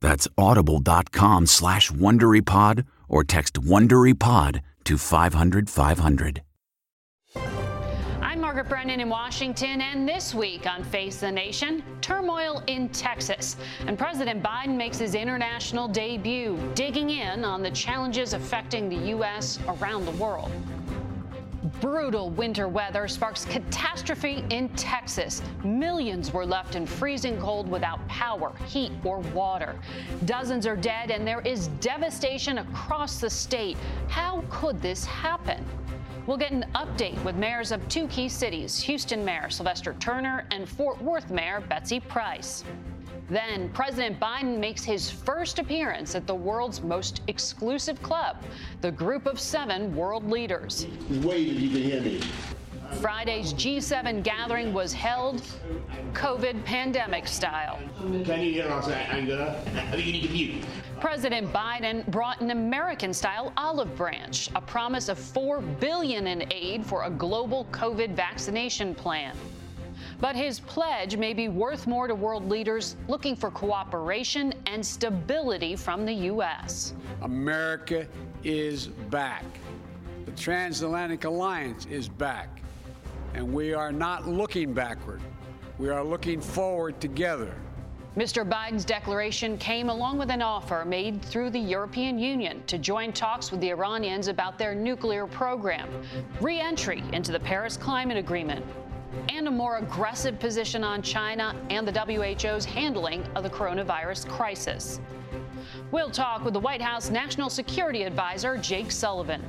That's audible.com slash WonderyPod or text WonderyPod to 500 500. I'm Margaret Brennan in Washington, and this week on Face the Nation, turmoil in Texas. And President Biden makes his international debut, digging in on the challenges affecting the U.S. around the world. Brutal winter weather sparks catastrophe in Texas. Millions were left in freezing cold without power, heat, or water. Dozens are dead, and there is devastation across the state. How could this happen? We'll get an update with mayors of two key cities Houston Mayor Sylvester Turner and Fort Worth Mayor Betsy Price. Then President Biden makes his first appearance at the world's most exclusive club, the Group of Seven World Leaders. Wait if you can hear me. Friday's G7 gathering was held COVID pandemic style. Can you hear us, Angela? I think you need to mute. President Biden brought an American-style olive branch, a promise of 4 billion in aid for a global COVID vaccination plan. But his pledge may be worth more to world leaders looking for cooperation and stability from the U.S. America is back. The transatlantic alliance is back. And we are not looking backward. We are looking forward together. Mr. Biden's declaration came along with an offer made through the European Union to join talks with the Iranians about their nuclear program, re entry into the Paris Climate Agreement, and a more aggressive position on China and the WHO's handling of the coronavirus crisis. We'll talk with the White House National Security Advisor Jake Sullivan.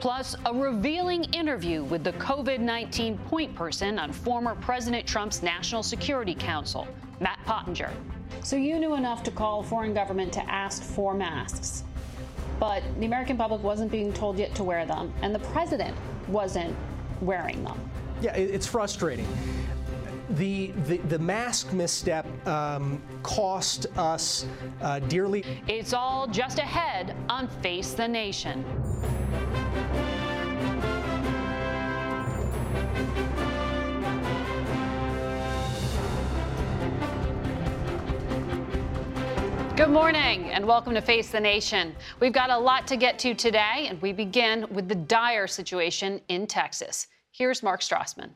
Plus, a revealing interview with the COVID 19 point person on former President Trump's National Security Council, Matt Pottinger. So, you knew enough to call a foreign government to ask for masks, but the American public wasn't being told yet to wear them, and the president wasn't wearing them. Yeah, it's frustrating. The, the, the mask misstep um, cost us uh, dearly. It's all just ahead on Face the Nation. Good morning and welcome to Face the Nation. We've got a lot to get to today, and we begin with the dire situation in Texas. Here's Mark Strassmann.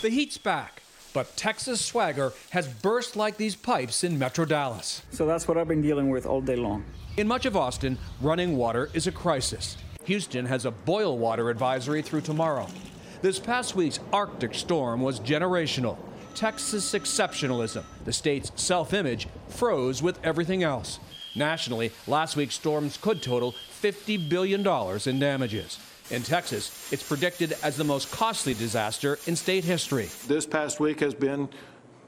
The heat's back, but Texas swagger has burst like these pipes in Metro Dallas. So that's what I've been dealing with all day long. In much of Austin, running water is a crisis. Houston has a boil water advisory through tomorrow. This past week's Arctic storm was generational. Texas exceptionalism, the state's self image, froze with everything else. Nationally, last week's storms could total $50 billion in damages. In Texas, it's predicted as the most costly disaster in state history. This past week has been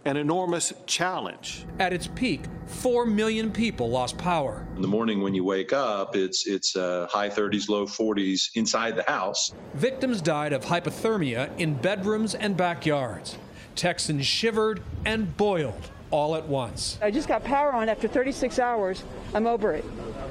an enormous challenge. At its peak, 4 million people lost power. In the morning when you wake up, it's it's uh, high 30s, low 40s inside the house. Victims died of hypothermia in bedrooms and backyards. Texans shivered and boiled all at once. I just got power on after 36 hours. I'm over it.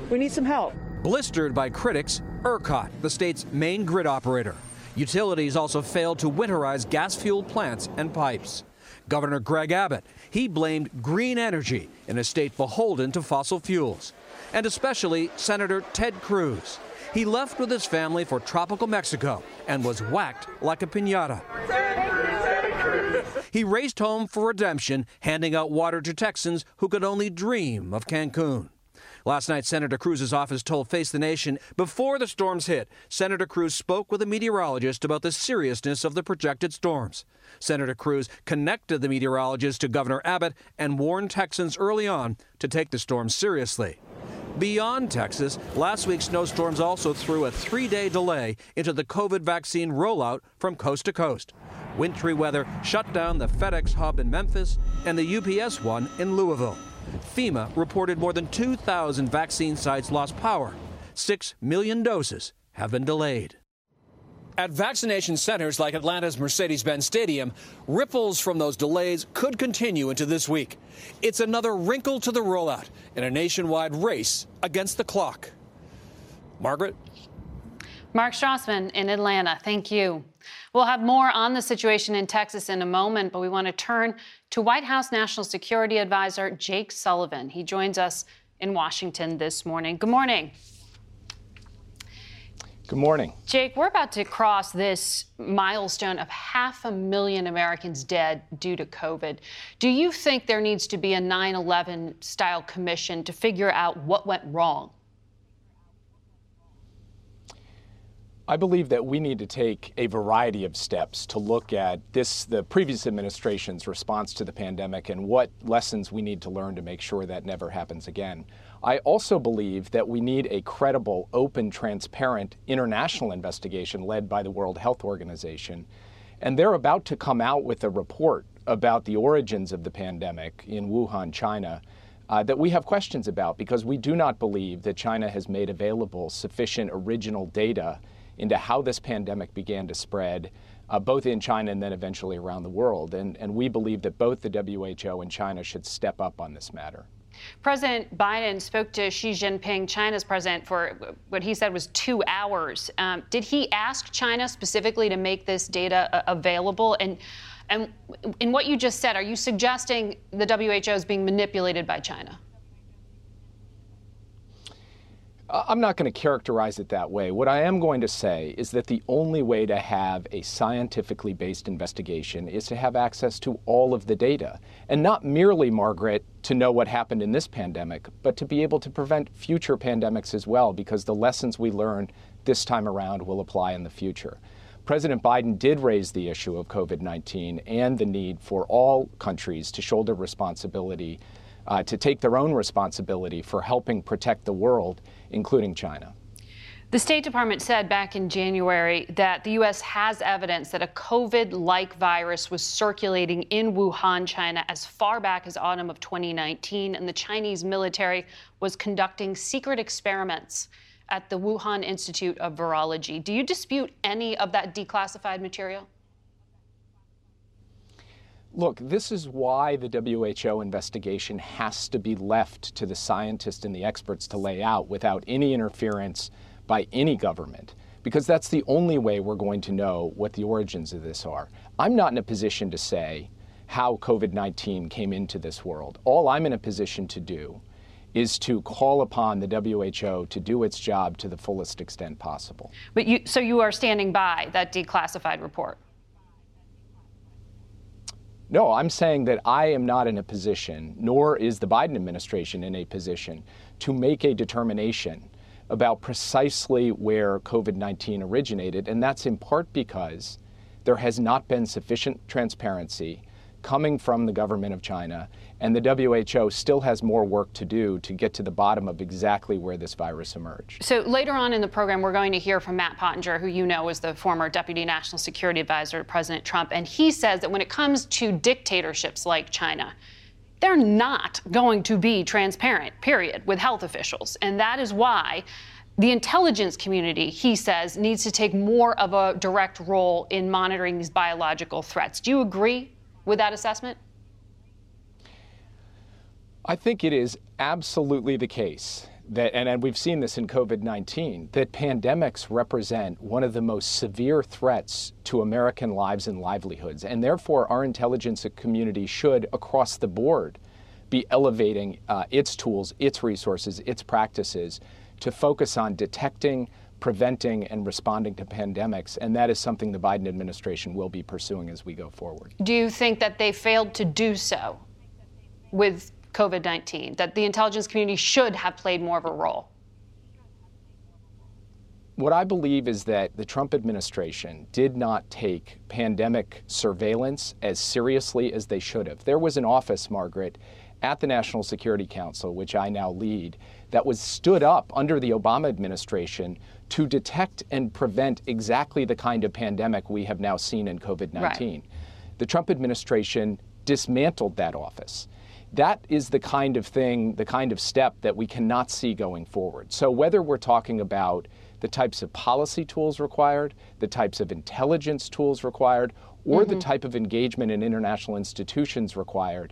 We need some help. Blistered by critics, ERCOT, the state's main grid operator. Utilities also failed to winterize gas fueled plants and pipes. Governor Greg Abbott, he blamed green energy in a state beholden to fossil fuels, and especially Senator Ted Cruz. He left with his family for tropical Mexico and was whacked like a pinata. He raced home for redemption, handing out water to Texans who could only dream of Cancun. Last night, Senator Cruz's office told Face the Nation before the storms hit, Senator Cruz spoke with a meteorologist about the seriousness of the projected storms. Senator Cruz connected the meteorologist to Governor Abbott and warned Texans early on to take the storms seriously. Beyond Texas, last week's snowstorms also threw a three day delay into the COVID vaccine rollout from coast to coast. Wintry weather shut down the FedEx hub in Memphis and the UPS one in Louisville. FEMA reported more than 2,000 vaccine sites lost power. Six million doses have been delayed. At vaccination centers like Atlanta's Mercedes Benz Stadium, ripples from those delays could continue into this week. It's another wrinkle to the rollout in a nationwide race against the clock. Margaret? Mark Strassmann in Atlanta, thank you. We'll have more on the situation in Texas in a moment, but we want to turn to White House National Security Advisor Jake Sullivan. He joins us in Washington this morning. Good morning. Good morning. Jake, we're about to cross this milestone of half a million Americans dead due to COVID. Do you think there needs to be a 9 11 style commission to figure out what went wrong? I believe that we need to take a variety of steps to look at this, the previous administration's response to the pandemic, and what lessons we need to learn to make sure that never happens again. I also believe that we need a credible, open, transparent international investigation led by the World Health Organization. And they're about to come out with a report about the origins of the pandemic in Wuhan, China. Uh, that we have questions about because we do not believe that China has made available sufficient original data into how this pandemic began to spread, uh, both in China and then eventually around the world. And, and we believe that both the WHO and China should step up on this matter. President Biden spoke to Xi Jinping, China's president, for what he said was two hours. Um, did he ask China specifically to make this data uh, available? And, and in what you just said, are you suggesting the WHO is being manipulated by China? I'm not going to characterize it that way. What I am going to say is that the only way to have a scientifically based investigation is to have access to all of the data. And not merely, Margaret, to know what happened in this pandemic, but to be able to prevent future pandemics as well, because the lessons we learned this time around will apply in the future. President Biden did raise the issue of COVID 19 and the need for all countries to shoulder responsibility, uh, to take their own responsibility for helping protect the world including China. The State Department said back in January that the U.S. has evidence that a COVID like virus was circulating in Wuhan, China, as far back as autumn of 2019, and the Chinese military was conducting secret experiments at the Wuhan Institute of Virology. Do you dispute any of that declassified material? Look, this is why the WHO investigation has to be left to the scientists and the experts to lay out without any interference by any government, because that's the only way we're going to know what the origins of this are. I'm not in a position to say how COVID 19 came into this world. All I'm in a position to do is to call upon the WHO to do its job to the fullest extent possible. But you, so you are standing by that declassified report? No, I'm saying that I am not in a position, nor is the Biden administration in a position, to make a determination about precisely where COVID 19 originated. And that's in part because there has not been sufficient transparency coming from the government of China, and the WHO still has more work to do to get to the bottom of exactly where this virus emerged. So later on in the program, we're going to hear from Matt Pottinger, who you know is the former Deputy National Security Advisor to President Trump, and he says that when it comes to dictatorships like China, they're not going to be transparent, period, with health officials. And that is why the intelligence community, he says, needs to take more of a direct role in monitoring these biological threats. Do you agree with that assessment? I think it is absolutely the case that, and, and we've seen this in COVID 19, that pandemics represent one of the most severe threats to American lives and livelihoods. And therefore, our intelligence community should, across the board, be elevating uh, its tools, its resources, its practices to focus on detecting, preventing, and responding to pandemics. And that is something the Biden administration will be pursuing as we go forward. Do you think that they failed to do so with COVID 19, that the intelligence community should have played more of a role? What I believe is that the Trump administration did not take pandemic surveillance as seriously as they should have. There was an office, Margaret, at the National Security Council, which I now lead, that was stood up under the Obama administration to detect and prevent exactly the kind of pandemic we have now seen in COVID 19. Right. The Trump administration dismantled that office. That is the kind of thing, the kind of step that we cannot see going forward. So, whether we're talking about the types of policy tools required, the types of intelligence tools required, or mm-hmm. the type of engagement in international institutions required,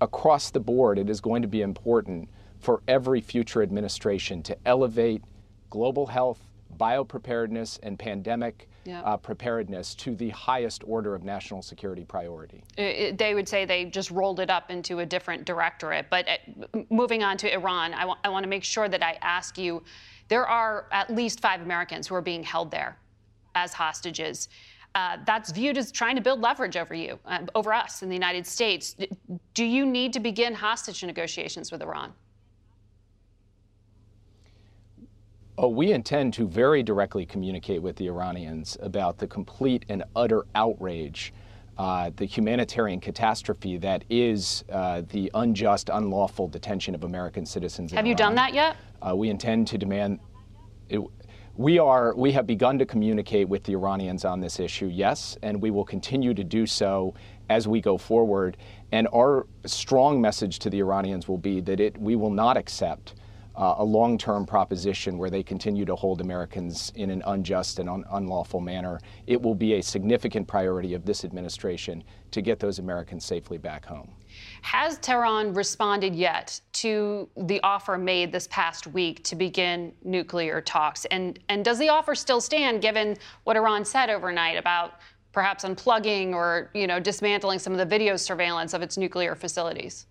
across the board, it is going to be important for every future administration to elevate global health, biopreparedness, and pandemic yeah. uh, preparedness to the highest order of national security priority. It, they would say they just rolled it up into a different directorate. But uh, moving on to Iran, I, I want to make sure that I ask you there are at least five Americans who are being held there as hostages. Uh, that's viewed as trying to build leverage over you, uh, over us in the United States. Do you need to begin hostage negotiations with Iran? Oh, we intend to very directly communicate with the Iranians about the complete and utter outrage, uh, the humanitarian catastrophe that is uh, the unjust, unlawful detention of American citizens. Have you Iran. done that yet? Uh, we intend to demand. It, we are. We have begun to communicate with the Iranians on this issue, yes, and we will continue to do so as we go forward. And our strong message to the Iranians will be that it, we will not accept uh, a long term proposition where they continue to hold Americans in an unjust and un- unlawful manner. It will be a significant priority of this administration to get those Americans safely back home. Has Tehran responded yet to the offer made this past week to begin nuclear talks? And, and does the offer still stand given what Iran said overnight about perhaps unplugging or you know, dismantling some of the video surveillance of its nuclear facilities?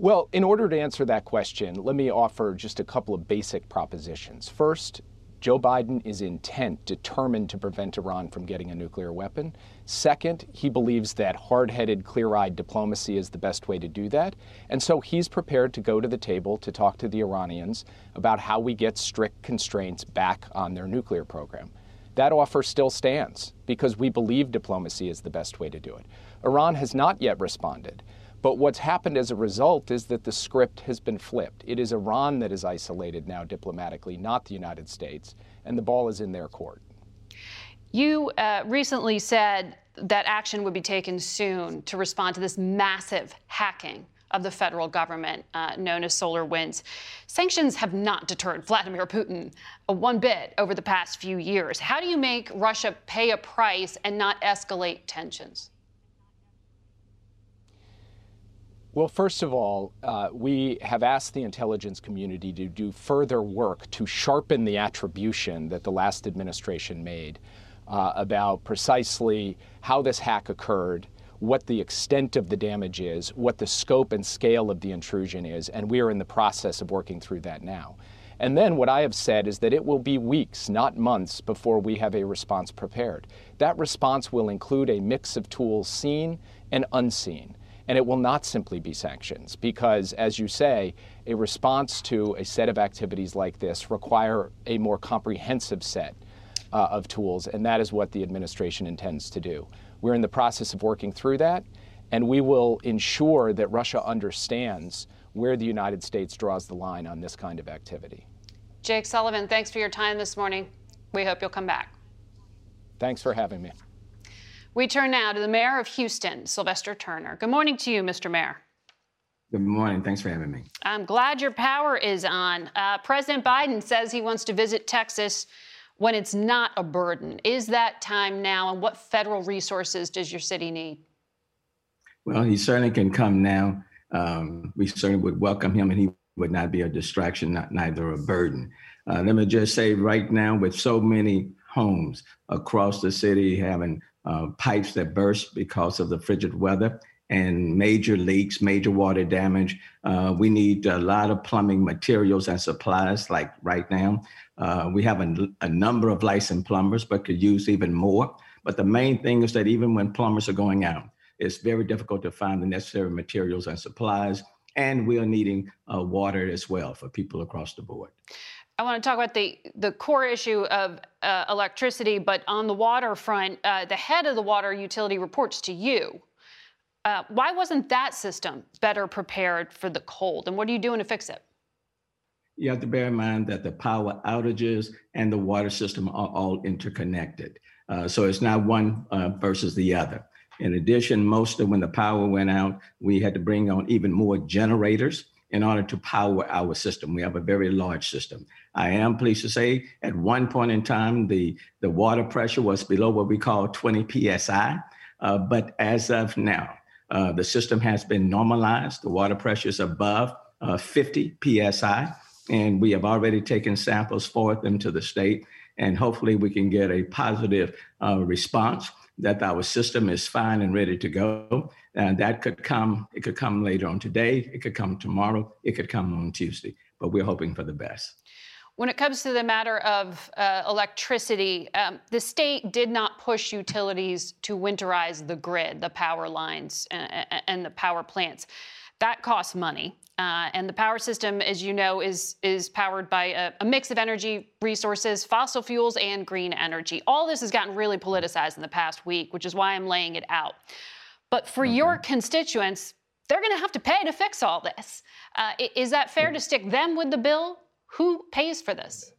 Well, in order to answer that question, let me offer just a couple of basic propositions. First, Joe Biden is intent, determined to prevent Iran from getting a nuclear weapon. Second, he believes that hard headed, clear eyed diplomacy is the best way to do that. And so he's prepared to go to the table to talk to the Iranians about how we get strict constraints back on their nuclear program. That offer still stands because we believe diplomacy is the best way to do it. Iran has not yet responded. But what's happened as a result is that the script has been flipped. It is Iran that is isolated now diplomatically, not the United States, and the ball is in their court. You uh, recently said that action would be taken soon to respond to this massive hacking of the federal government, uh, known as SolarWinds. Sanctions have not deterred Vladimir Putin one bit over the past few years. How do you make Russia pay a price and not escalate tensions? Well, first of all, uh, we have asked the intelligence community to do further work to sharpen the attribution that the last administration made uh, about precisely how this hack occurred, what the extent of the damage is, what the scope and scale of the intrusion is, and we are in the process of working through that now. And then what I have said is that it will be weeks, not months, before we have a response prepared. That response will include a mix of tools seen and unseen. And it will not simply be sanctions because, as you say, a response to a set of activities like this require a more comprehensive set uh, of tools, and that is what the administration intends to do. We're in the process of working through that, and we will ensure that Russia understands where the United States draws the line on this kind of activity. Jake Sullivan, thanks for your time this morning. We hope you'll come back. Thanks for having me. We turn now to the mayor of Houston, Sylvester Turner. Good morning to you, Mr. Mayor. Good morning. Thanks for having me. I'm glad your power is on. Uh, President Biden says he wants to visit Texas when it's not a burden. Is that time now, and what federal resources does your city need? Well, he certainly can come now. Um, we certainly would welcome him, and he would not be a distraction, not neither a burden. Uh, let me just say, right now, with so many homes across the city having uh, pipes that burst because of the frigid weather and major leaks, major water damage. Uh, we need a lot of plumbing materials and supplies, like right now. Uh, we have a, a, number of licensed plumbers, but could use even more. But the main thing is that even when plumbers are going out, it's very difficult to find the necessary materials and supplies. And we are needing uh, water as well for people across the board. I want to talk about the, the core issue of uh, electricity, but on the waterfront, uh, the head of the water utility reports to you. Uh, why wasn't that system better prepared for the cold? And what are you doing to fix it? You have to bear in mind that the power outages and the water system are all interconnected. Uh, so it's not one uh, versus the other. In addition, most of when the power went out, we had to bring on even more generators in order to power our system. We have a very large system. I am pleased to say at one point in time, the, the water pressure was below what we call 20 PSI. Uh, but as of now, uh, the system has been normalized. The water pressure is above uh, 50 PSI. And we have already taken samples forth into the state. And hopefully we can get a positive uh, response that our system is fine and ready to go. And that could come, it could come later on today, it could come tomorrow, it could come on Tuesday, but we're hoping for the best. When it comes to the matter of uh, electricity, um, the state did not push utilities to winterize the grid, the power lines, and, and the power plants. That costs money. Uh, and the power system, as you know, is, is powered by a, a, mix of energy resources, fossil fuels, and green energy. All this has gotten really politicized in the past week, which is why I'm laying it out. But for okay. your constituents, they're going to have to pay to fix all this. Uh, is that fair to stick them with the bill? Who pays for this?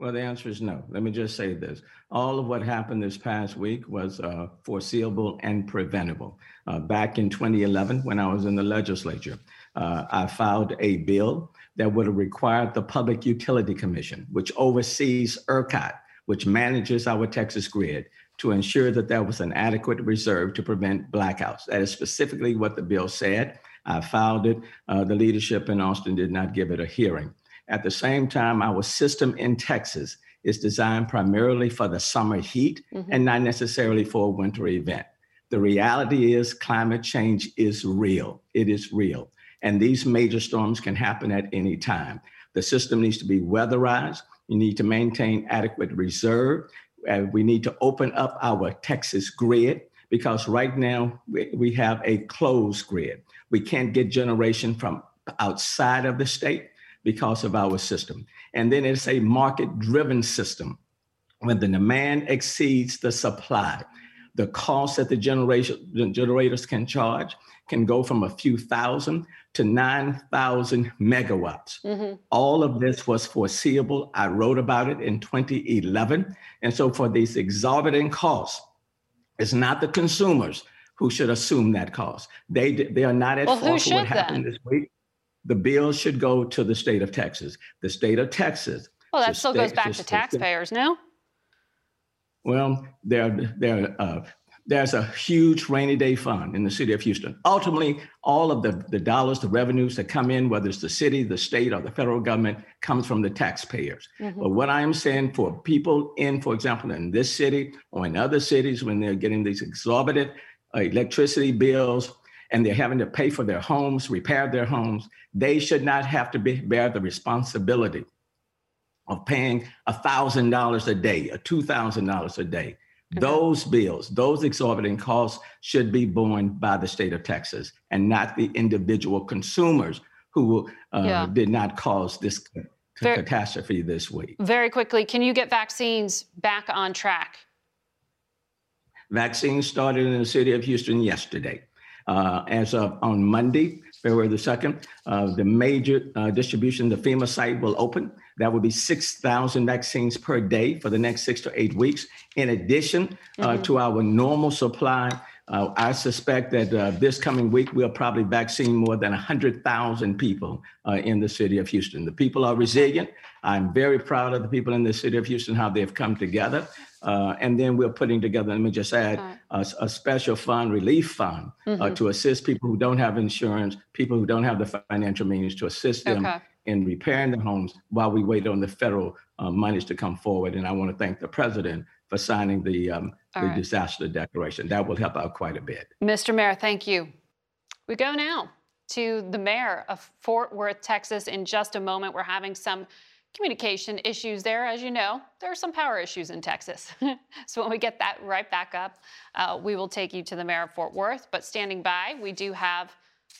Well, the answer is no. Let me just say this. All of what happened this past week was uh, foreseeable and preventable. Uh, back in 2011, when I was in the legislature, uh, I filed a bill that would have required the Public Utility Commission, which oversees ERCOT, which manages our Texas grid, to ensure that there was an adequate reserve to prevent blackouts. That is specifically what the bill said. I filed it. Uh, the leadership in Austin did not give it a hearing. At the same time, our system in Texas is designed primarily for the summer heat mm-hmm. and not necessarily for a winter event. The reality is, climate change is real. It is real. And these major storms can happen at any time. The system needs to be weatherized. You need to maintain adequate reserve. Uh, we need to open up our Texas grid because right now we, we have a closed grid. We can't get generation from outside of the state because of our system. And then it's a market driven system. When the demand exceeds the supply, the cost that the generation, generators can charge can go from a few thousand to 9,000 megawatts. Mm-hmm. All of this was foreseeable. I wrote about it in 2011. And so, for these exorbitant costs, it's not the consumers who should assume that cost. They, they are not at well, fault for what happened then? this week. The bill should go to the state of Texas. The state of Texas. Well, that still goes back to taxpayers, no? Well, there, there, uh, there's a huge rainy day fund in the city of Houston. Ultimately, all of the, the dollars, the revenues that come in, whether it's the city, the state, or the federal government, comes from the taxpayers. Mm-hmm. But what I'm saying for people in, for example, in this city or in other cities, when they're getting these exorbitant uh, electricity bills and they're having to pay for their homes, repair their homes, they should not have to be, bear the responsibility of paying $1,000 a day or $2,000 a day Mm-hmm. Those bills, those exorbitant costs should be borne by the state of Texas and not the individual consumers who uh, yeah. did not cause this very, catastrophe this week. Very quickly, can you get vaccines back on track? Vaccines started in the city of Houston yesterday. Uh, as of on Monday, February the 2nd, uh, the major uh, distribution, the FEMA site will open. That will be 6,000 vaccines per day for the next six to eight weeks. In addition uh, mm-hmm. to our normal supply, uh, I suspect that uh, this coming week, we'll probably vaccine more than 100,000 people in the city of Houston. The people are resilient. I'm very proud of the people in the city of Houston, how they've come together. Uh, and then we're putting together, let me just add, a, a, special fund, relief fund, uh, mm-hmm. uh, to assist people who don't have insurance, people who don't have the financial means to assist them okay. In repairing the homes while we wait on the federal uh, monies to come forward. And I want to thank the president for signing the, um, the right. disaster declaration. That will help out quite a bit. Mr. Mayor, thank you. We go now to the mayor of Fort Worth, Texas. In just a moment, we're having some communication issues there. As you know, there are some power issues in Texas. so when we get that right back up, uh, we will take you to the mayor of Fort Worth. But standing by, we do have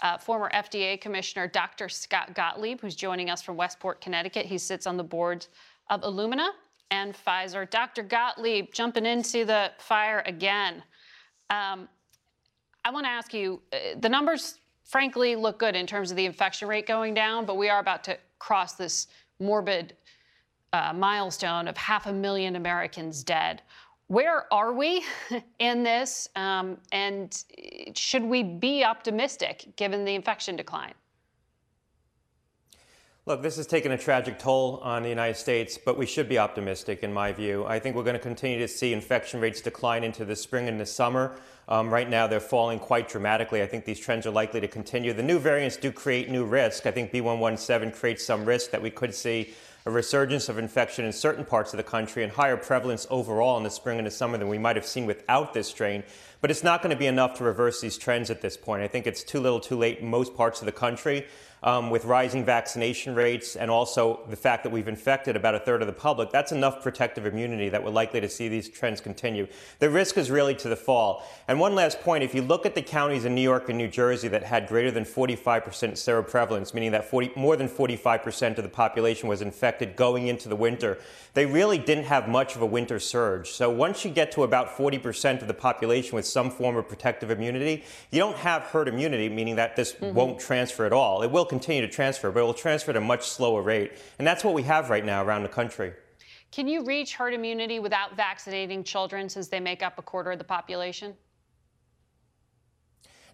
uh, former FDA Commissioner Dr. Scott Gottlieb, who's joining us from Westport, Connecticut. He sits on the board of Illumina and Pfizer. Dr. Gottlieb, jumping into the fire again. Um, I want to ask you uh, the numbers, frankly, look good in terms of the infection rate going down, but we are about to cross this morbid uh, milestone of half a million Americans dead. Where are we in this? Um, and should we be optimistic given the infection decline? Look, this has taken a tragic toll on the United States, but we should be optimistic, in my view. I think we're going to continue to see infection rates decline into the spring and the summer. Um, right now, they're falling quite dramatically. I think these trends are likely to continue. The new variants do create new risk. I think B117 creates some risk that we could see a resurgence of infection in certain parts of the country and higher prevalence overall in the spring and the summer than we might have seen without this strain. But it's not going to be enough to reverse these trends at this point. I think it's too little too late in most parts of the country um, with rising vaccination rates and also the fact that we've infected about a third of the public, that's enough protective immunity that we're likely to see these trends continue. The risk is really to the fall. And one last point if you look at the counties in New York and New Jersey that had greater than 45% seroprevalence, meaning that 40, more than 45% of the population was infected going into the winter, they really didn't have much of a winter surge. So once you get to about 40% of the population with some form of protective immunity, you don't have herd immunity, meaning that this mm-hmm. won't transfer at all. It will continue to transfer, but it will transfer at a much slower rate. And that's what we have right now around the country. Can you reach herd immunity without vaccinating children since they make up a quarter of the population?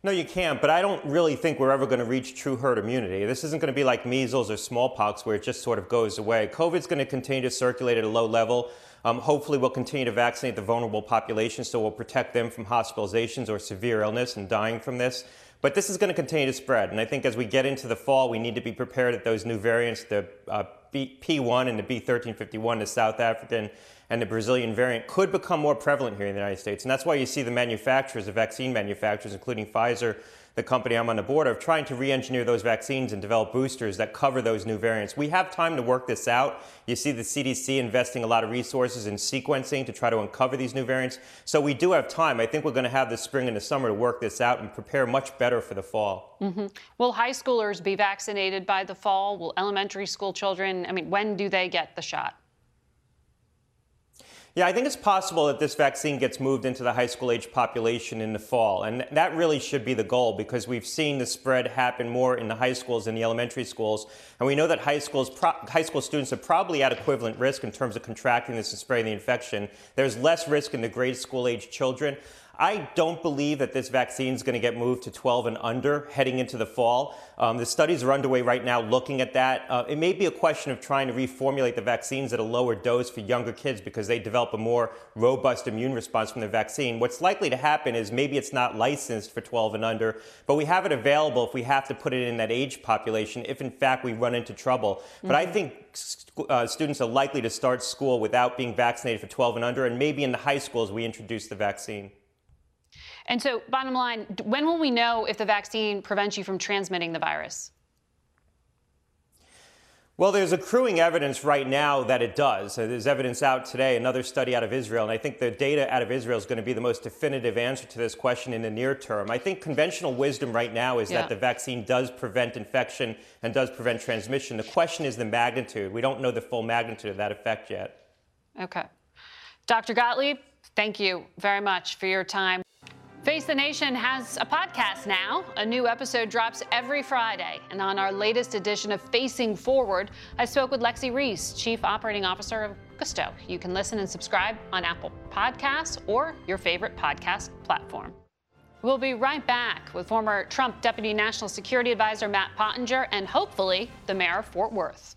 No, you can't, but I don't really think we're ever going to reach true herd immunity. This isn't going to be like measles or smallpox where it just sort of goes away. COVID's going to continue to circulate at a low level. Um, hopefully, we'll continue to vaccinate the vulnerable population so we'll protect them from hospitalizations or severe illness and dying from this. But this is going to continue to spread. And I think as we get into the fall, we need to be prepared that those new variants, the uh, B- P1 and the B1351, the South African and the Brazilian variant could become more prevalent here in the United States. And that's why you see the manufacturers, the vaccine manufacturers, including Pfizer, the company I'm on the board of, trying to re engineer those vaccines and develop boosters that cover those new variants. We have time to work this out. You see the CDC investing a lot of resources in sequencing to try to uncover these new variants. So we do have time. I think we're going to have the spring and the summer to work this out and prepare much better for the fall. Mm-hmm. Will high schoolers be vaccinated by the fall? Will elementary school children? I mean, when do they get the shot? Yeah, I think it's possible that this vaccine gets moved into the high school age population in the fall. And that really should be the goal because we've seen the spread happen more in the high schools than the elementary schools. And we know that high, schools, high school students are probably at equivalent risk in terms of contracting this and spreading the infection. There's less risk in the grade school age children. I don't believe that this vaccine is going to get moved to 12 and under heading into the fall. Um, the studies are underway right now looking at that. Uh, it may be a question of trying to reformulate the vaccines at a lower dose for younger kids because they develop a more robust immune response from the vaccine. What's likely to happen is maybe it's not licensed for 12 and under, but we have it available if we have to put it in that age population if in fact we run into trouble. Mm-hmm. But I mm-hmm. think uh, students are likely to start school without being vaccinated for 12 and under, and maybe in the high schools we introduce the vaccine. And so, bottom line, when will we know if the vaccine prevents you from transmitting the virus? Well, there's accruing evidence right now that it does. There's evidence out today, another study out of Israel, and I think the data out of Israel is going to be the most definitive answer to this question in the near term. I think conventional wisdom right now is yeah. that the vaccine does prevent infection and does prevent transmission. The question is the magnitude. We don't know the full magnitude of that effect yet. Okay. Dr. Gottlieb, thank you very much for your time. Face the Nation has a podcast now. A new episode drops every Friday. And on our latest edition of Facing Forward, I spoke with Lexi Reese, Chief Operating Officer of Gusto. You can listen and subscribe on Apple Podcasts or your favorite podcast platform. We'll be right back with former Trump Deputy National Security Advisor Matt Pottinger and hopefully the mayor of Fort Worth.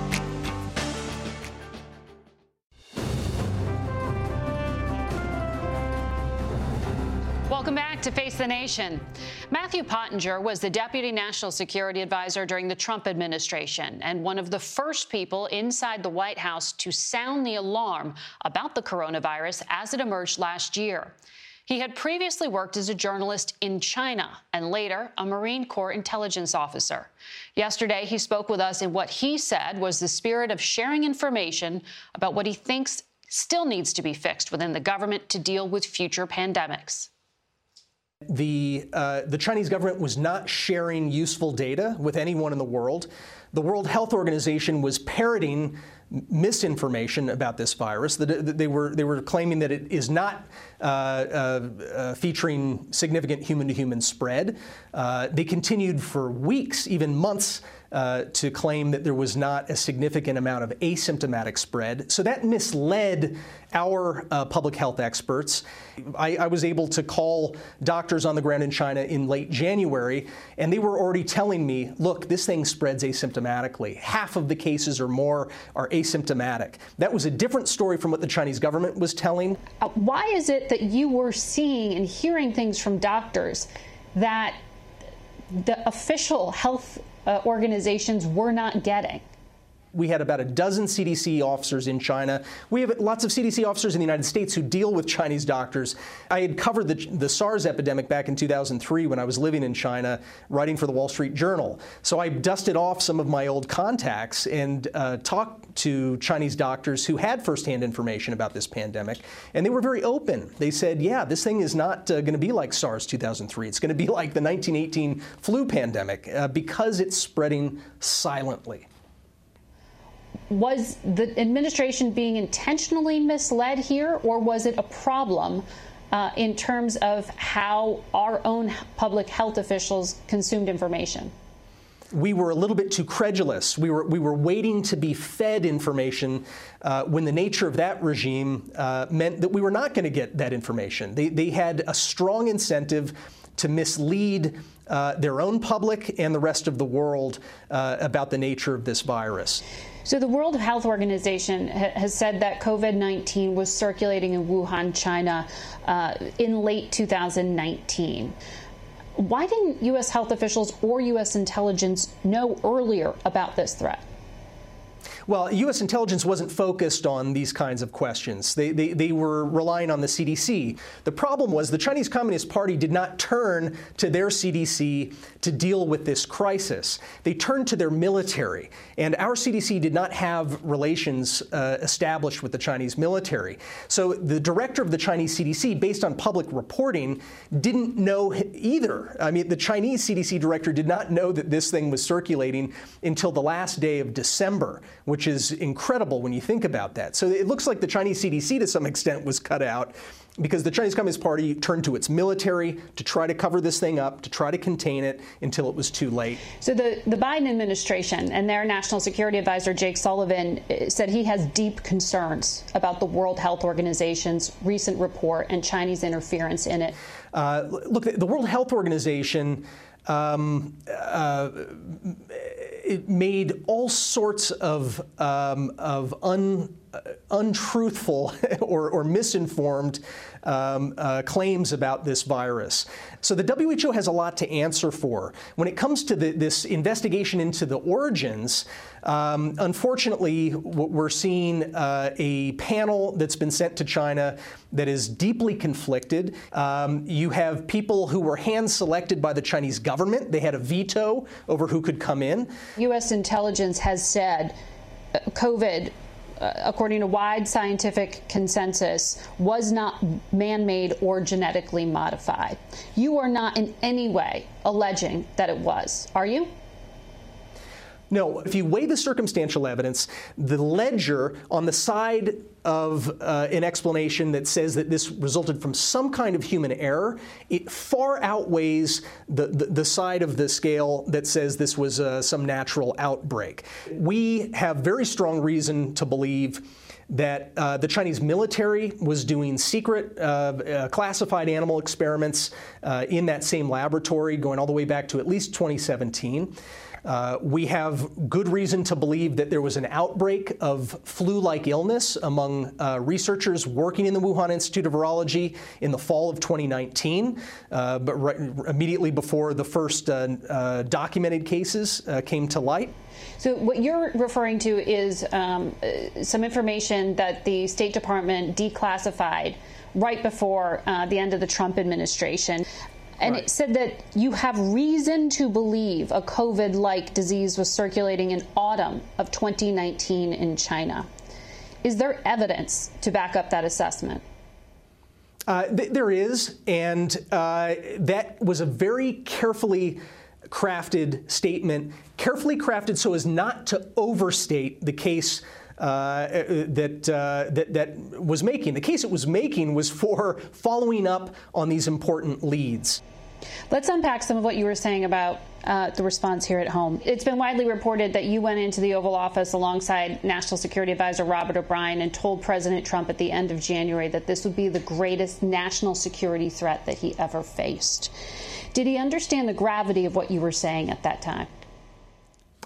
To face the nation. Matthew Pottinger was the Deputy National Security Advisor during the Trump administration and one of the first people inside the White House to sound the alarm about the coronavirus as it emerged last year. He had previously worked as a journalist in China and later a Marine Corps intelligence officer. Yesterday, he spoke with us in what he said was the spirit of sharing information about what he thinks still needs to be fixed within the government to deal with future pandemics. The, uh, the Chinese government was not sharing useful data with anyone in the world. The World Health Organization was parroting misinformation about this virus. They were, they were claiming that it is not uh, uh, uh featuring significant human to human spread. Uh, they continued for weeks, even months, uh, to claim that there was not a significant amount of asymptomatic spread. So that misled our uh, public health experts. I, I, was able to call doctors on the ground in China in late January, and they were already telling me, look, this thing spreads asymptomatically. Half of the cases or more are asymptomatic. That was a different story from what the Chinese government was telling. Uh, why is it that you were seeing and hearing things from doctors that the official health uh, organizations were not getting. We had about a dozen CDC officers in China. We have lots of CDC officers in the United States who deal with Chinese doctors. I had covered the, the, SARS epidemic back in 2003 when I was living in China, writing for the Wall Street Journal. So I dusted off some of my old contacts and uh, talked to Chinese doctors who had firsthand information about this pandemic, and they were very open. They said, yeah, this thing is not uh, going to be like SARS 2003. It's going to be like the 1918 flu pandemic uh, because it's spreading silently was the administration being intentionally misled here, or was it a problem uh, in terms of how our own public health officials consumed information? we were a little bit too credulous. We were, we were waiting to be fed information uh, when the nature of that regime uh, meant that we were not going to get that information. They, they had a strong incentive to mislead uh, their own public and the rest of the world uh, about the nature of this virus. So, the World Health Organization ha- has said that COVID 19 was circulating in Wuhan, China uh, in late 2019. Why didn't U.S. health officials or U.S. intelligence know earlier about this threat? Well, U.S. intelligence wasn't focused on these kinds of questions. They, they, they were relying on the CDC. The problem was the Chinese Communist Party did not turn to their CDC to deal with this crisis. They turned to their military. And our CDC did not have relations uh, established with the Chinese military. So the director of the Chinese CDC, based on public reporting, didn't know either. I mean, the Chinese CDC director did not know that this thing was circulating until the last day of December which is incredible when you think about that. So it looks like the Chinese CDC to some extent was cut out because the Chinese Communist Party turned to its military to try to cover this thing up, to try to contain it until it was too late. So the, the Biden administration and their national security advisor, Jake Sullivan, eh, said he has deep concerns about the World Health Organization's recent report and Chinese interference in it. Uh, look, the World Health Organization um, uh, it made all sorts of, um, of un, untruthful or, or, misinformed um, uh, claims about this virus. So the WHO has a lot to answer for. When it comes to the, this investigation into the origins, um, unfortunately, we're seeing uh, a panel that's been sent to China that is deeply conflicted. Um, you have people who were hand selected by the Chinese government. They had a veto over who could come in. U.S. intelligence has said uh, COVID uh, Uh, according to wide scientific consensus, was not man made or genetically modified. You are not in any way alleging that it was, are you? No, if you weigh the circumstantial evidence, the ledger on the side of uh, an explanation that says that this resulted from some kind of human error, it far outweighs the, the, the side of the scale that says this was uh, some natural outbreak. We have very strong reason to believe that uh, the Chinese military was doing secret uh, uh, classified animal experiments uh, in that same laboratory going all the way back to at least 2017. Uh, we have good reason to believe that there was an outbreak of flu like illness among uh, researchers working in the Wuhan Institute of Virology in the fall of 2019, uh, but right, immediately before the first uh, uh, documented cases came to light. So, what you're referring to is um, some information that the State Department declassified right before uh, the end of the Trump administration. And right. it said that you have reason to believe a COVID like disease was circulating in autumn of 2019 in China. Is there evidence to back up that assessment? Uh, th- there is, and uh, that was a very carefully crafted statement, carefully crafted so as not to overstate the case uh, that, uh, that, that was making. The case it was making was for following up on these important leads. Let's unpack some of what you were saying about uh, the response here at home. It's been widely reported that you went into the Oval Office alongside National Security Advisor Robert O'Brien and told President Trump at the end of January that this would be the greatest national security threat that he ever faced. Did he understand the gravity of what you were saying at that time?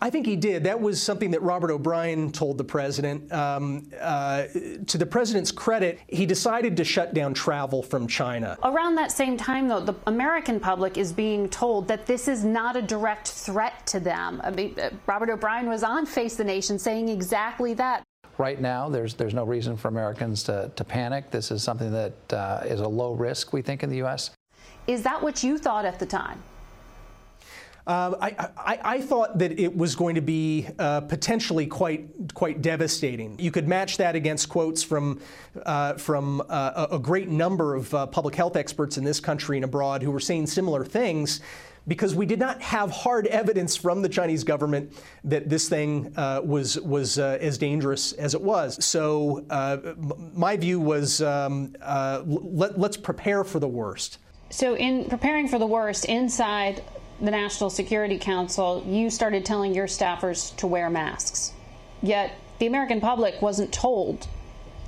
I think he did. That was something that Robert O'Brien told the president. Um, uh, to the president's credit, he decided to shut down travel from China. Around that same time, though, the American public is being told that this is not a direct threat to them. I mean, uh, Robert O'Brien was on Face the Nation saying exactly that. Right now, there's there's no reason for Americans to, to panic. This is something that uh, is a low risk, we think, in the U.S. Is that what you thought at the time? Uh, I, I, I, thought that it was going to be uh, potentially quite quite devastating. You could match that against quotes from uh, from uh, a, great number of uh, public health experts in this country and abroad who were saying similar things. Because we did not have hard evidence from the Chinese government that this thing uh, was was as dangerous as it was. So my view was um, let, let's prepare for the worst. So, in preparing for the worst inside the National Security Council, you started telling your staffers to wear masks. Yet the American public wasn't told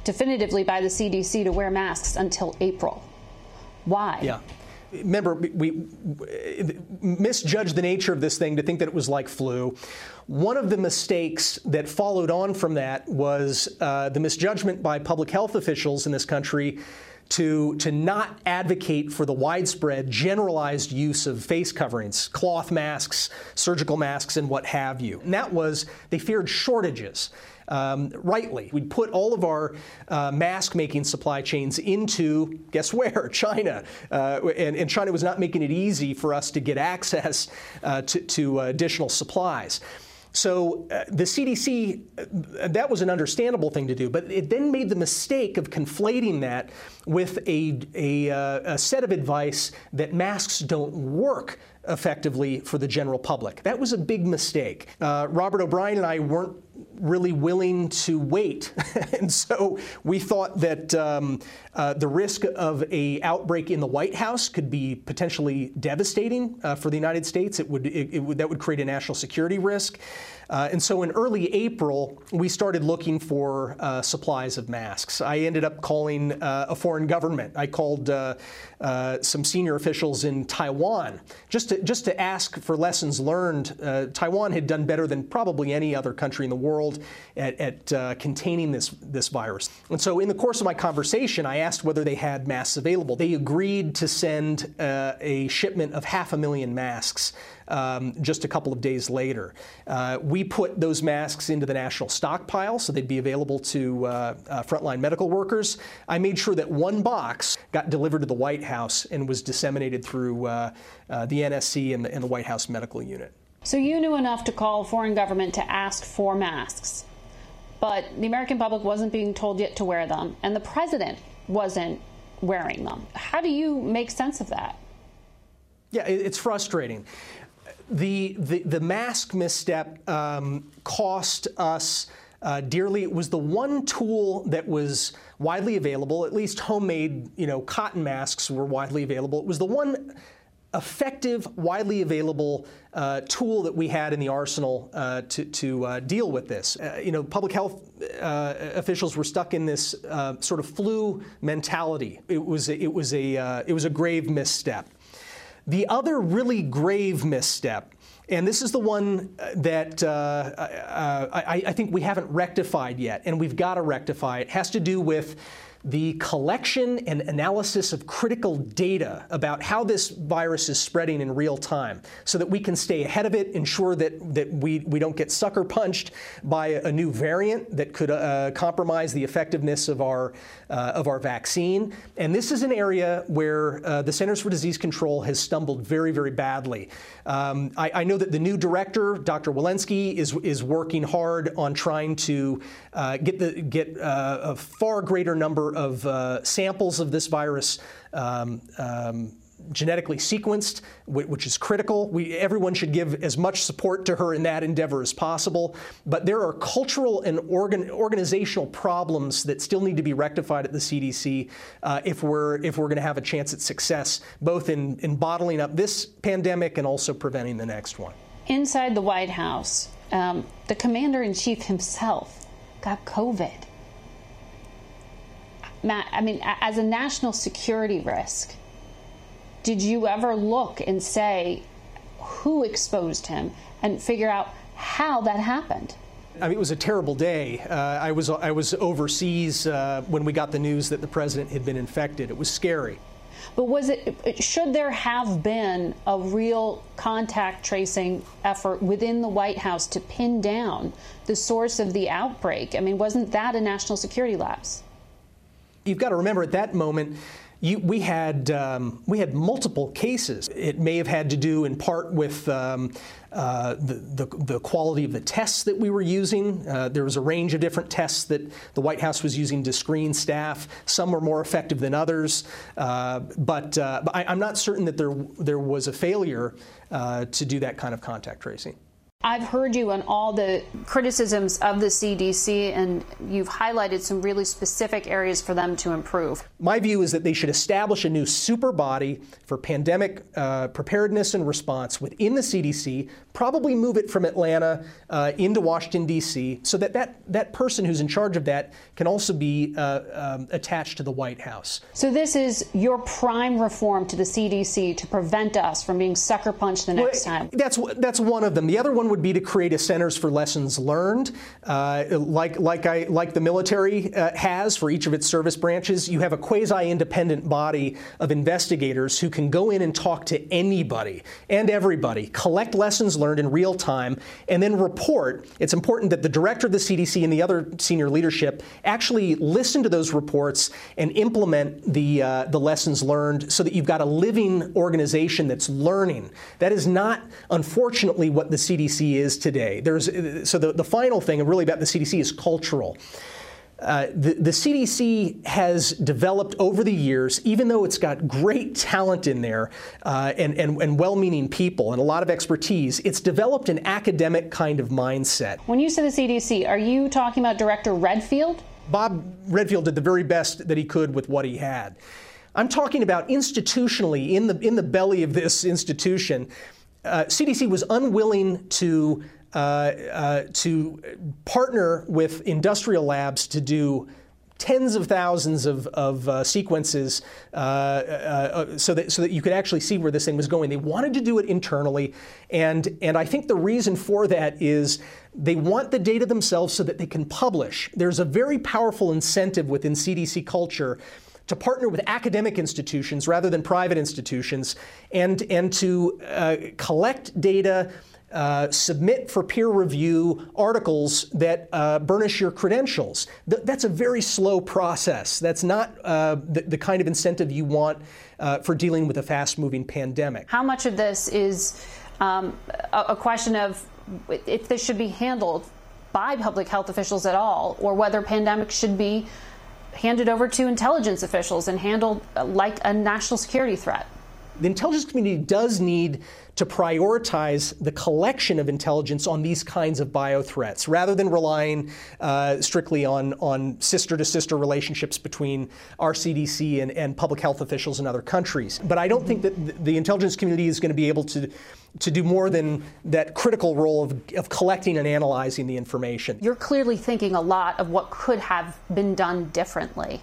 definitively by the CDC to wear masks until April. Why? Yeah. Remember, we misjudged the nature of this thing to think that it was like flu. One of the mistakes that followed on from that was uh, the misjudgment by public health officials in this country to, to not advocate for the widespread generalized use of face coverings, cloth masks, surgical masks, and what have you. And that was they feared shortages. um, rightly. We put all of our uh, mask making supply chains into, guess where? China. Uh, and, and, China was not making it easy for us to get access uh, to, to additional supplies. So uh, the CDC, uh, that was an understandable thing to do, but it then made the mistake of conflating that with a, a, uh, a set of advice that masks don't work effectively for the general public. That was a big mistake. Uh, Robert O'Brien and I weren't really willing to wait, and so we thought that um, uh, the risk of a outbreak in the White House could be potentially devastating uh, for the United States. It would, it, it would that would create a national security risk. Uh, and so in early April, we started looking for uh, supplies of masks. I ended up calling uh, a foreign government. I called uh, uh, some senior officials in Taiwan just to, just to ask for lessons learned. Uh, Taiwan had done better than probably any other country in the world at, at containing this, this virus. And so in the course of my conversation, I asked whether they had masks available. They agreed to send a shipment of half a million masks um, just a couple of days later. Uh, we put those masks into the national stockpile so they'd be available to uh, uh, frontline medical workers. I made sure that one box got delivered to the White House and was disseminated through uh, uh, the NSC and the, and the White House Medical Unit. So you knew enough to call a foreign government to ask for masks, but the American public wasn't being told yet to wear them, and the president wasn't wearing them. How do you make sense of that? Yeah, it's frustrating the, the, mask misstep um, cost us uh, dearly. It was the one tool that was widely available, at least homemade, you know, cotton masks were widely available. It was the one effective, widely available uh, tool that we had in the arsenal uh, to, to uh, deal with this. Uh, you know, public health uh, officials were stuck in this uh, sort of flu mentality. It was it was a it was a grave misstep. The other really grave misstep, and this is the one uh, that uh, uh, I, I think we haven't rectified yet, and we've got to rectify it, has to do with the collection and analysis of critical data about how this virus is spreading in real time so that we can stay ahead of it, ensure that, that we, we don't get sucker punched by a new variant that could uh, compromise the effectiveness of our, uh, of our vaccine. And this is an area where uh, the Centers for Disease Control has stumbled very, very badly. Um, I, I, know that the new director, Dr. Walensky, is, is working hard on trying to uh, get, the, get uh, a far greater number of uh, samples of this virus um, um, genetically sequenced, which is critical. We, everyone should give as much support to her in that endeavor as possible. But there are cultural and organ, organizational problems that still need to be rectified at the CDC uh, if we're if we're going to have a chance at success, both in, in bottling up this pandemic and also preventing the next one. Inside the White House, um, the commander in chief himself got COVID. Matt, I mean, as a national security risk, did you ever look and say who exposed him and figure out how that happened? I mean, it was a terrible day. Uh, I was I was overseas uh, when we got the news that the president had been infected. It was scary. But was it should there have been a real contact tracing effort within the White House to pin down the source of the outbreak? I mean, wasn't that a national security lapse? You've got to remember at that moment you, we had um, we had multiple cases. It may have had to do in part with um, uh, the, the, the, quality of the tests that we were using. Uh, there was a range of different tests that the White House was using to screen staff. Some were more effective than others, uh, but, uh, but I, am not certain that there there was a failure uh, to do that kind of contact tracing. I've heard you on all the criticisms of the CDC, and you've highlighted some really specific areas for them to improve. My view is that they should establish a new super body for pandemic uh, preparedness and response within the CDC, probably move it from Atlanta uh, into Washington, D.C., so that, that that person who's in charge of that can also be uh, um, attached to the White House. So, this is your prime reform to the CDC to prevent us from being sucker punched the next well, time. That's, that's one of them. The other one would be to create a centers for lessons learned, uh, like like I like the military uh, has for each of its service branches. You have a quasi-independent body of investigators who can go in and talk to anybody and everybody, collect lessons learned in real time and then report. It's important that the director of the CDC and the other senior leadership actually listen to those reports and implement the, uh, the lessons learned so that you've got a living organization that's learning. That is not, unfortunately, what the CDC is today. There's, so the, the final thing really about the CDC is cultural. Uh, the, the, CDC has developed over the years, even though it's got great talent in there uh, and, and, and well meaning people and a lot of expertise, it's developed an academic kind of mindset. When you say the CDC, are you talking about Director Redfield? Bob Redfield did the very best that he could with what he had. I'm talking about institutionally, in the, in the belly of this institution, uh, CDC was unwilling to to partner with industrial labs to do tens of thousands of, of uh, sequences uh, uh, so, that, so that you could actually see where this thing was going. They wanted to do it internally, and, and I think the reason for that is they want the data themselves so that they can publish. There's a very powerful incentive within CDC culture to partner with academic institutions rather than private institutions and, and to uh, collect data uh, submit for peer review articles that uh, burnish your credentials. Th- that's a very slow process. That's not uh, the, the, kind of incentive you want uh, for dealing with a fast moving pandemic. How much of this is um, a, a question of if this should be handled by public health officials at all, or whether pandemics should be handed over to intelligence officials and handled like a national security threat? The intelligence community does need to prioritize the collection of intelligence on these kinds of bio threats rather than relying uh, strictly on, sister to sister relationships between our CDC and, and public health officials in other countries. But I don't think that the intelligence community is going to be able to to do more than that critical role of, of collecting and analyzing the information. You're clearly thinking a lot of what could have been done differently.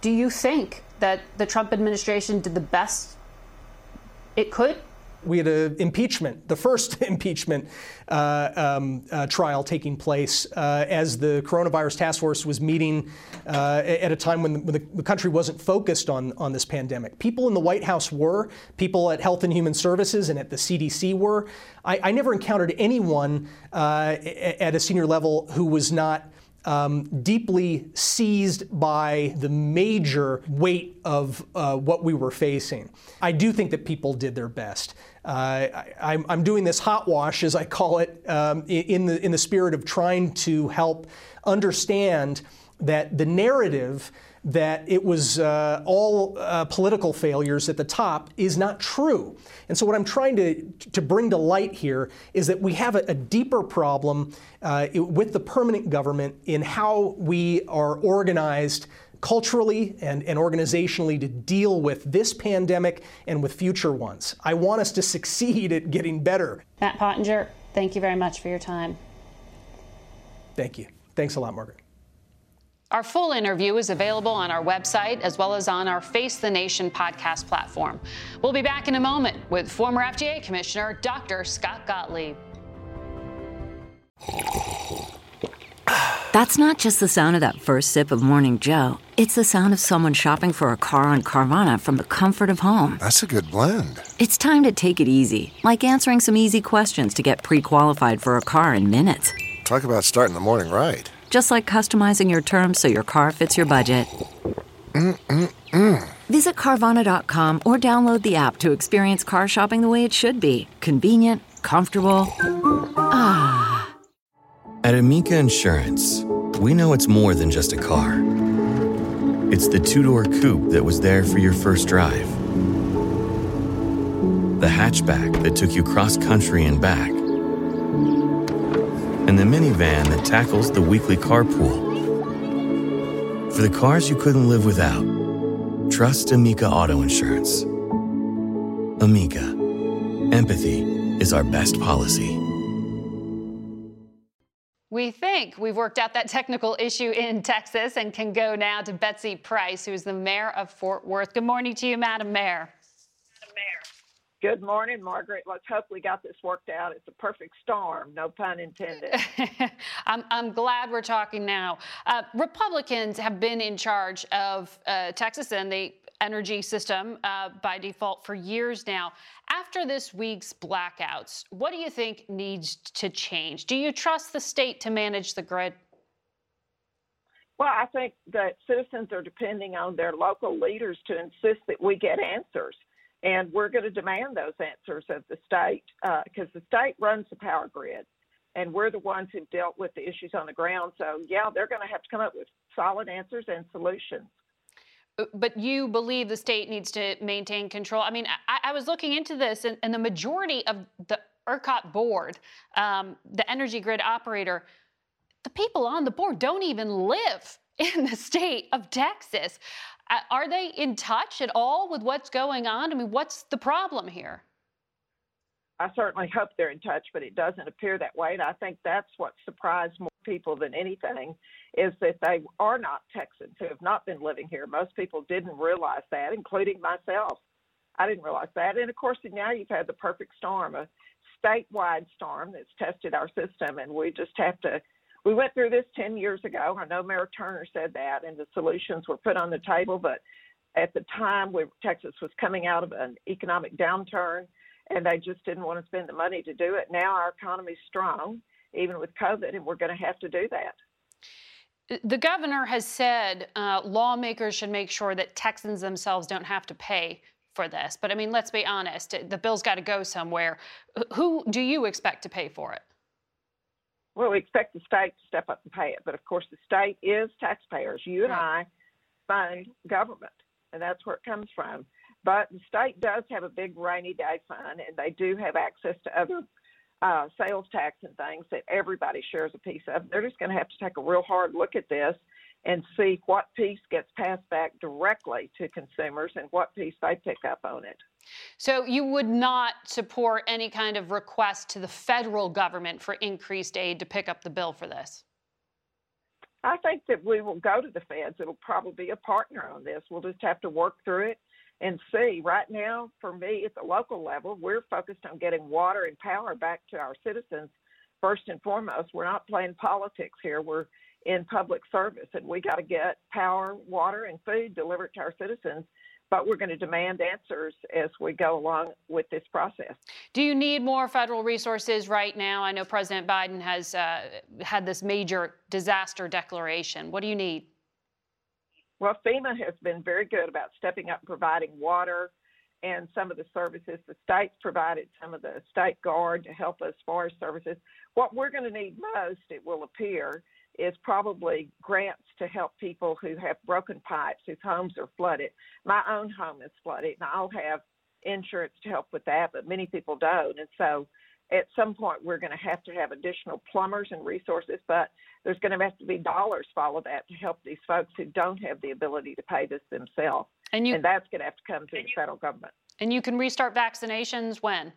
Do you think that the Trump administration did the best it could? We had an impeachment, the first impeachment uh, um, uh, trial taking place uh, as the coronavirus task force was meeting uh, at a time when, the, when the, country wasn't focused on, on this pandemic. People in the White House were, people at Health and Human Services and at the CDC were. I, I never encountered anyone uh, at a senior level who was not um, deeply seized by the major weight of uh, what we were facing. I do think that people did their best. Uh, I, am doing this hot wash, as I call it, um, in, the, in the spirit of trying to help understand that the narrative that it was uh, all uh, political failures at the top is not true. And so, what I'm trying to, to bring to light here is that we have a, a deeper problem uh, with the permanent government in how we are organized culturally and, and organizationally to deal with this pandemic and with future ones. I want us to succeed at getting better. Matt Pottinger, thank you very much for your time. Thank you. Thanks a lot, Margaret. Our full interview is available on our website as well as on our Face the Nation podcast platform. We'll be back in a moment with former FDA Commissioner Dr. Scott Gottlieb. That's not just the sound of that first sip of Morning Joe. It's the sound of someone shopping for a car on Carvana from the comfort of home. That's a good blend. It's time to take it easy, like answering some easy questions to get pre qualified for a car in minutes. Talk about starting the morning right just like customizing your terms so your car fits your budget. Mm-mm-mm. Visit Carvana.com or download the app to experience car shopping the way it should be convenient, comfortable. Ah. At Amica Insurance, we know it's more than just a car. It's the two door coupe that was there for your first drive, the hatchback that took you cross country and back and the minivan that tackles the weekly carpool. For the cars you couldn't live without, trust Amica Auto Insurance. Amica, empathy is our best policy. We think we've worked out that technical issue in Texas and can go now to Betsy Price, who is the mayor of Fort Worth. Good morning to you, Madam Mayor. Good morning, Margaret. Let's hope we got this worked out. It's a perfect storm, no pun intended. I'm, I'm, glad we're talking now. Uh, Republicans have been in charge of uh, Texas, and the energy system uh, by default for years now. After this week's blackouts, what do you think needs to change? Do you trust the state to manage the grid? Well, I think that citizens are depending on their local leaders to insist that we get answers. And we're going to demand those answers of the state because uh, the state runs the power grid and we're the ones who've dealt with the issues on the ground. So, yeah, they're going to have to come up with solid answers and solutions. Uh, but you believe the state needs to maintain control. I mean, I, I was looking into this, and, and, the majority of the ERCOT board, um, the energy grid operator, the people on the board don't even live in the state of Texas. Are they in touch at all with what's going on? I mean, what's the problem here? I certainly hope they're in touch, but it doesn't appear that way. And I think that's what surprised more people than anything is that they are not Texans who have not been living here. Most people didn't realize that, including myself. I didn't realize that. And of course, now you've had the perfect storm, a statewide storm that's tested our system, and we just have to we went through this 10 years ago. I know Mayor Turner said that, and the solutions were put on the table. But at the time, we, Texas was coming out of an economic downturn, and they just didn't want to spend the money to do it. Now our economy's strong, even with COVID, and we're going to have to do that. The governor has said uh, lawmakers should make sure that Texans themselves don't have to pay for this. But I mean, let's be honest, the bill's got to go somewhere. Who do you expect to pay for it? Well, we expect the state to step up and pay it, but of course the state is taxpayers. You and I fund government, and that's where it comes from. But the state does have a big rainy day fund, and they do have access to other uh, sales tax and things that everybody shares a piece of. They're just going to have to take a real hard look at this and see what piece gets passed back directly to consumers and what piece they pick up on it. So you would not support any kind of request to the federal government for increased aid to pick up the bill for this? I think that we will go to the feds. It'll probably be a partner on this. We'll just have to work through it and see. Right now, for me, at the local level, we're focused on getting water and power back to our citizens first and foremost. We're not playing politics here. We're in public service, and we got to get power, water, and food delivered to our citizens. But we're going to demand answers as we go along with this process. Do you need more federal resources right now? I know President Biden has uh, had this major disaster declaration. What do you need? Well, FEMA has been very good about stepping up and providing water and some of the services. The states provided some of the state guard to help us forest services. What we're going to need most, it will appear, is probably grants to help people who have broken pipes, whose homes are flooded. My own home is flooded, and I'll have insurance to help with that, but many people don't. And so at some point, we're going to have to have additional plumbers and resources, but there's going to have to be dollars follow that to help these folks who don't have the ability to pay this themselves. And, you, and that's going to have to come through the federal government. And you can restart vaccinations when?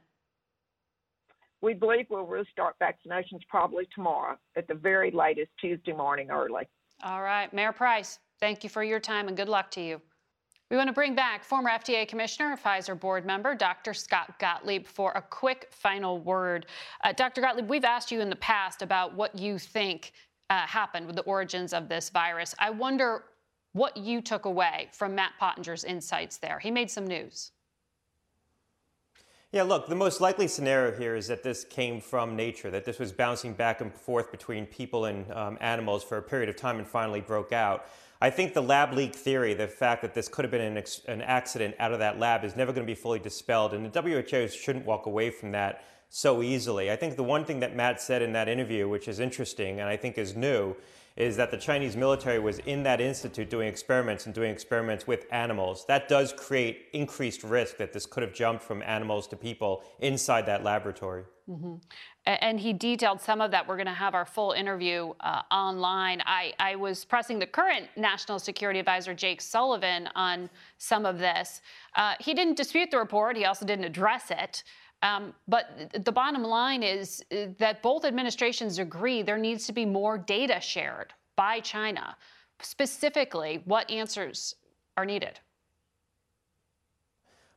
We believe we'll restart vaccinations probably tomorrow, at the very latest Tuesday morning early. All right. Mayor Price, thank you for your time and good luck to you. We want to bring back former FDA Commissioner, Pfizer board member, Dr. Scott Gottlieb, for a quick final word. Uh, Dr. Gottlieb, we've asked you in the past about what you think uh, happened with the origins of this virus. I wonder what you took away from Matt Pottinger's insights there. He made some news. Yeah, look, the most likely scenario here is that this came from nature, that this was bouncing back and forth between people and um, animals for a period of time and finally broke out. I think the lab leak theory, the fact that this could have been an, ex- an accident out of that lab, is never going to be fully dispelled, and the WHO shouldn't walk away from that so easily. I think the one thing that Matt said in that interview, which is interesting and I think is new, is that the Chinese military was in that institute doing experiments and doing experiments with animals. That does create increased risk that this could have jumped from animals to people inside that laboratory. Mm-hmm. And he detailed some of that. We're going to have our full interview uh, online. I, I was pressing the current National Security Advisor, Jake Sullivan, on some of this. Uh, he didn't dispute the report, he also didn't address it. Um, but the bottom line is uh, that both administrations agree there needs to be more data shared by China. Specifically, what answers are needed?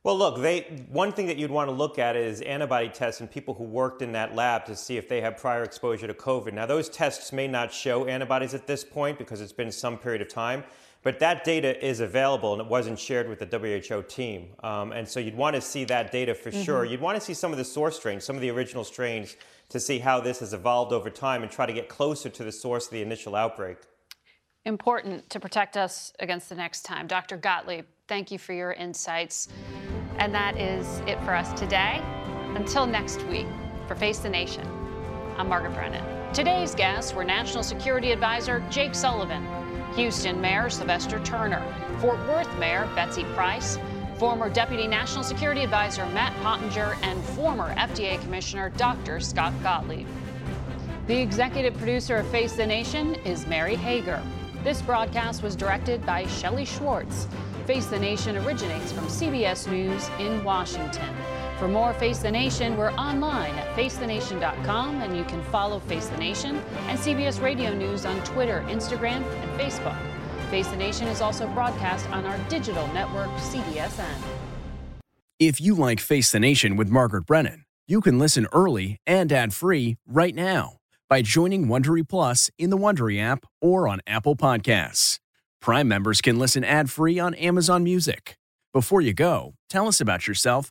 Well, look, they, one thing that you'd want to look at is antibody tests in people who worked in that lab to see if they have prior exposure to COVID. Now, those tests may not show antibodies at this point because it's been some period of time, But that data is available and it wasn't shared with the WHO team. Um, and so you'd want to see that data for mm-hmm. sure. You'd want to see some of the source strains, some of the original strains, to see how this has evolved over time and try to get closer to the source of the initial outbreak. Important to protect us against the next time. Dr. Gottlieb, thank you for your insights. And that is it for us today. Until next week, for Face the Nation, I'm Margaret Brennan. Today's guests were National Security Advisor Jake Sullivan Houston Mayor Sylvester Turner, Fort Worth Mayor Betsy Price, former Deputy National Security Advisor Matt Pottinger, and former FDA Commissioner Dr. Scott Gottlieb. The executive producer of Face the Nation is Mary Hager. This broadcast was directed by Shelley Schwartz. Face the Nation originates from CBS News in Washington. For more Face the Nation, we're online at facethenation.com and you can follow Face the Nation and CBS Radio News on Twitter, Instagram, and Facebook. Face the Nation is also broadcast on our digital network, CBSN. If you like Face the Nation with Margaret Brennan, you can listen early and ad-free right now by joining Wondery Plus in the Wondery app or on Apple Podcasts. Prime members can listen ad-free on Amazon Music. Before you go, tell us about yourself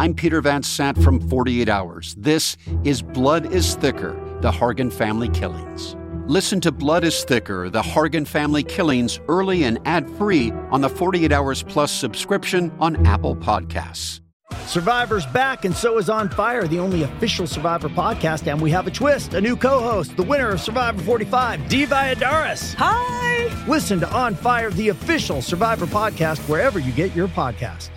I'm Peter Van Sant from 48 Hours. This is Blood is Thicker The Hargan Family Killings. Listen to Blood is Thicker The Hargan Family Killings early and ad free on the 48 Hours Plus subscription on Apple Podcasts. Survivor's back, and so is On Fire, the only official Survivor podcast. And we have a twist a new co host, the winner of Survivor 45, Dee Valladares. Hi! Listen to On Fire, the official Survivor podcast, wherever you get your podcast.